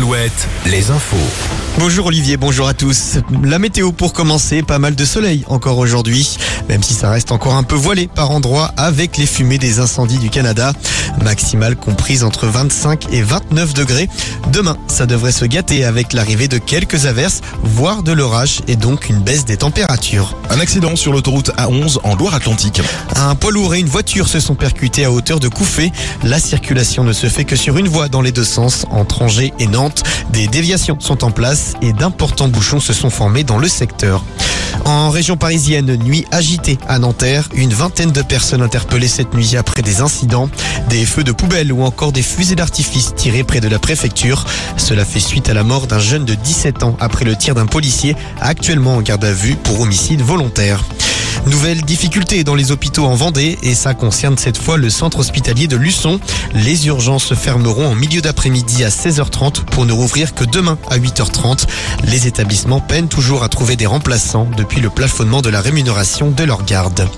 Alouette, les infos. Bonjour Olivier, bonjour à tous. La météo pour commencer, pas mal de soleil encore aujourd'hui, même si ça reste encore un peu voilé par endroits avec les fumées des incendies du Canada. Maximale comprise entre 25 et 29 degrés. Demain, ça devrait se gâter avec l'arrivée de quelques averses, voire de l'orage et donc une baisse des températures. Un accident sur l'autoroute A11 en Loire-Atlantique. Un poids lourd et une voiture se sont percutés à hauteur de Couffé. La circulation ne se fait que sur une voie dans les deux sens, entre Angers et Nantes. Des déviations sont en place et d'importants bouchons se sont formés dans le secteur. En région parisienne, nuit agitée à Nanterre, une vingtaine de personnes interpellées cette nuit après des incidents, des feux de poubelle ou encore des fusées d'artifice tirées près de la préfecture. Cela fait suite à la mort d'un jeune de 17 ans après le tir d'un policier actuellement en garde à vue pour homicide volontaire. Nouvelle difficulté dans les hôpitaux en Vendée et ça concerne cette fois le centre hospitalier de Luçon. Les urgences se fermeront en milieu d'après-midi à 16h30 pour ne rouvrir que demain à 8h30. Les établissements peinent toujours à trouver des remplaçants depuis le plafonnement de la rémunération de leur garde.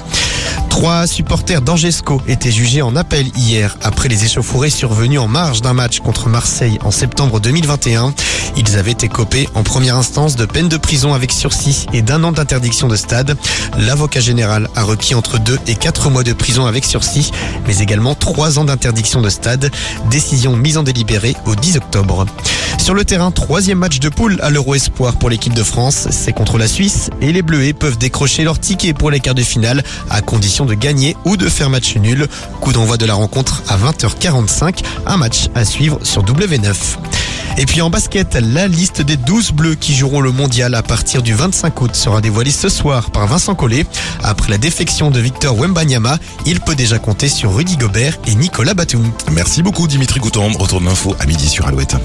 Trois supporters d'Angesco étaient jugés en appel hier après les échauffourées survenues en marge d'un match contre Marseille en septembre 2021. Ils avaient été copés en première instance de peine de prison avec sursis et d'un an d'interdiction de stade. L'avocat général a requis entre deux et quatre mois de prison avec sursis, mais également trois ans d'interdiction de stade. Décision mise en délibéré au 10 octobre. Sur le terrain, troisième match de poule à l'Euro Espoir pour l'équipe de France. C'est contre la Suisse et les Bleuets peuvent décrocher leur ticket pour les quarts de finale à condition de gagner ou de faire match nul. Coup d'envoi de la rencontre à 20h45. Un match à suivre sur W9. Et puis en basket, la liste des 12 bleus qui joueront le mondial à partir du 25 août sera dévoilée ce soir par Vincent Collet. Après la défection de Victor Wembanyama, il peut déjà compter sur Rudy Gobert et Nicolas Batum. Merci beaucoup Dimitri Gouton. Retour de à midi sur Alouette.